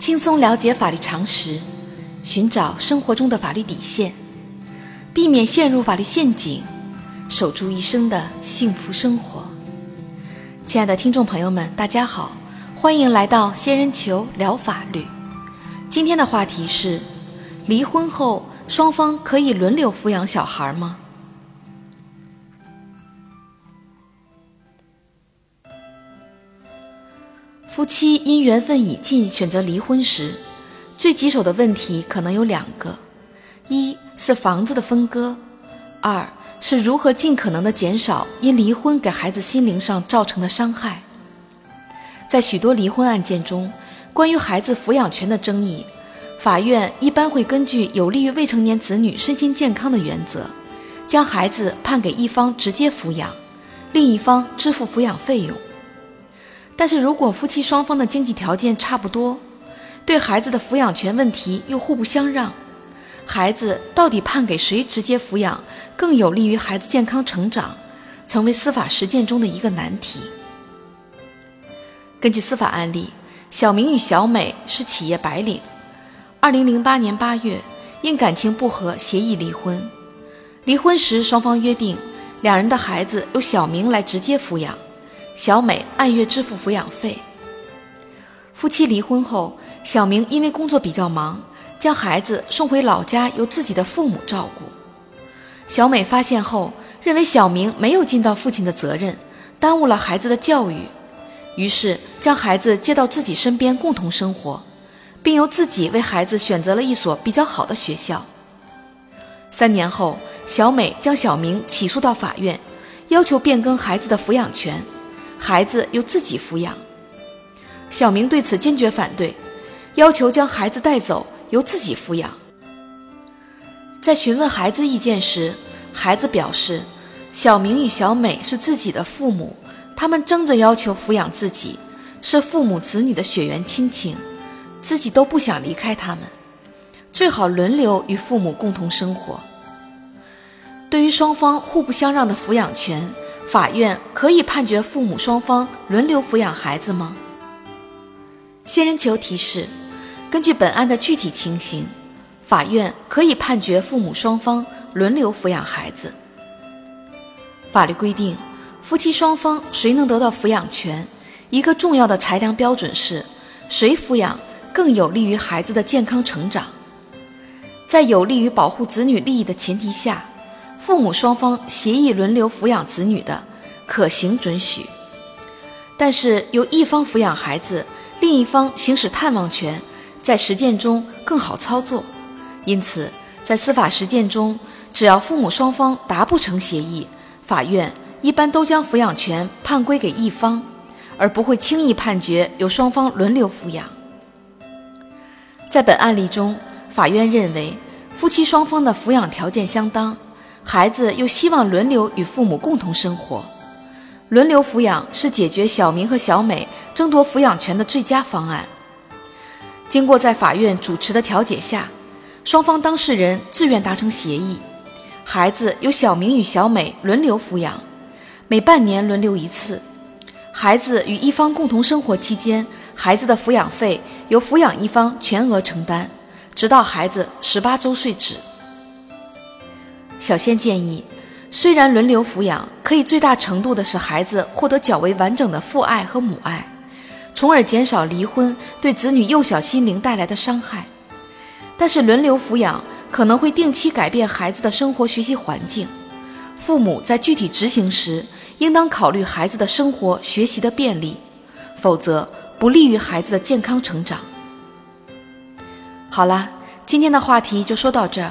轻松了解法律常识，寻找生活中的法律底线，避免陷入法律陷阱，守住一生的幸福生活。亲爱的听众朋友们，大家好，欢迎来到仙人球聊法律。今天的话题是：离婚后双方可以轮流抚养小孩吗？夫妻因缘分已尽选择离婚时，最棘手的问题可能有两个：一是房子的分割，二是如何尽可能的减少因离婚给孩子心灵上造成的伤害。在许多离婚案件中，关于孩子抚养权的争议，法院一般会根据有利于未成年子女身心健康的原则，将孩子判给一方直接抚养，另一方支付抚养费用。但是如果夫妻双方的经济条件差不多，对孩子的抚养权问题又互不相让，孩子到底判给谁直接抚养更有利于孩子健康成长，成为司法实践中的一个难题。根据司法案例，小明与小美是企业白领，二零零八年八月因感情不和协议离婚。离婚时双方约定，两人的孩子由小明来直接抚养。小美按月支付抚养费。夫妻离婚后，小明因为工作比较忙，将孩子送回老家由自己的父母照顾。小美发现后，认为小明没有尽到父亲的责任，耽误了孩子的教育，于是将孩子接到自己身边共同生活，并由自己为孩子选择了一所比较好的学校。三年后，小美将小明起诉到法院，要求变更孩子的抚养权。孩子由自己抚养，小明对此坚决反对，要求将孩子带走，由自己抚养。在询问孩子意见时，孩子表示，小明与小美是自己的父母，他们争着要求抚养自己，是父母子女的血缘亲情，自己都不想离开他们，最好轮流与父母共同生活。对于双方互不相让的抚养权。法院可以判决父母双方轮流抚养孩子吗？仙人球提示：根据本案的具体情形，法院可以判决父母双方轮流抚养孩子。法律规定，夫妻双方谁能得到抚养权，一个重要的裁量标准是谁抚养更有利于孩子的健康成长。在有利于保护子女利益的前提下。父母双方协议轮流抚养子女的，可行准许；但是由一方抚养孩子，另一方行使探望权，在实践中更好操作。因此，在司法实践中，只要父母双方达不成协议，法院一般都将抚养权判归给一方，而不会轻易判决由双方轮流抚养。在本案例中，法院认为夫妻双方的抚养条件相当。孩子又希望轮流与父母共同生活，轮流抚养是解决小明和小美争夺抚养权的最佳方案。经过在法院主持的调解下，双方当事人自愿达成协议，孩子由小明与小美轮流抚养，每半年轮流一次。孩子与一方共同生活期间，孩子的抚养费由抚养一方全额承担，直到孩子十八周岁止。小仙建议，虽然轮流抚养可以最大程度的使孩子获得较为完整的父爱和母爱，从而减少离婚对子女幼小心灵带来的伤害，但是轮流抚养可能会定期改变孩子的生活学习环境，父母在具体执行时应当考虑孩子的生活学习的便利，否则不利于孩子的健康成长。好啦，今天的话题就说到这儿。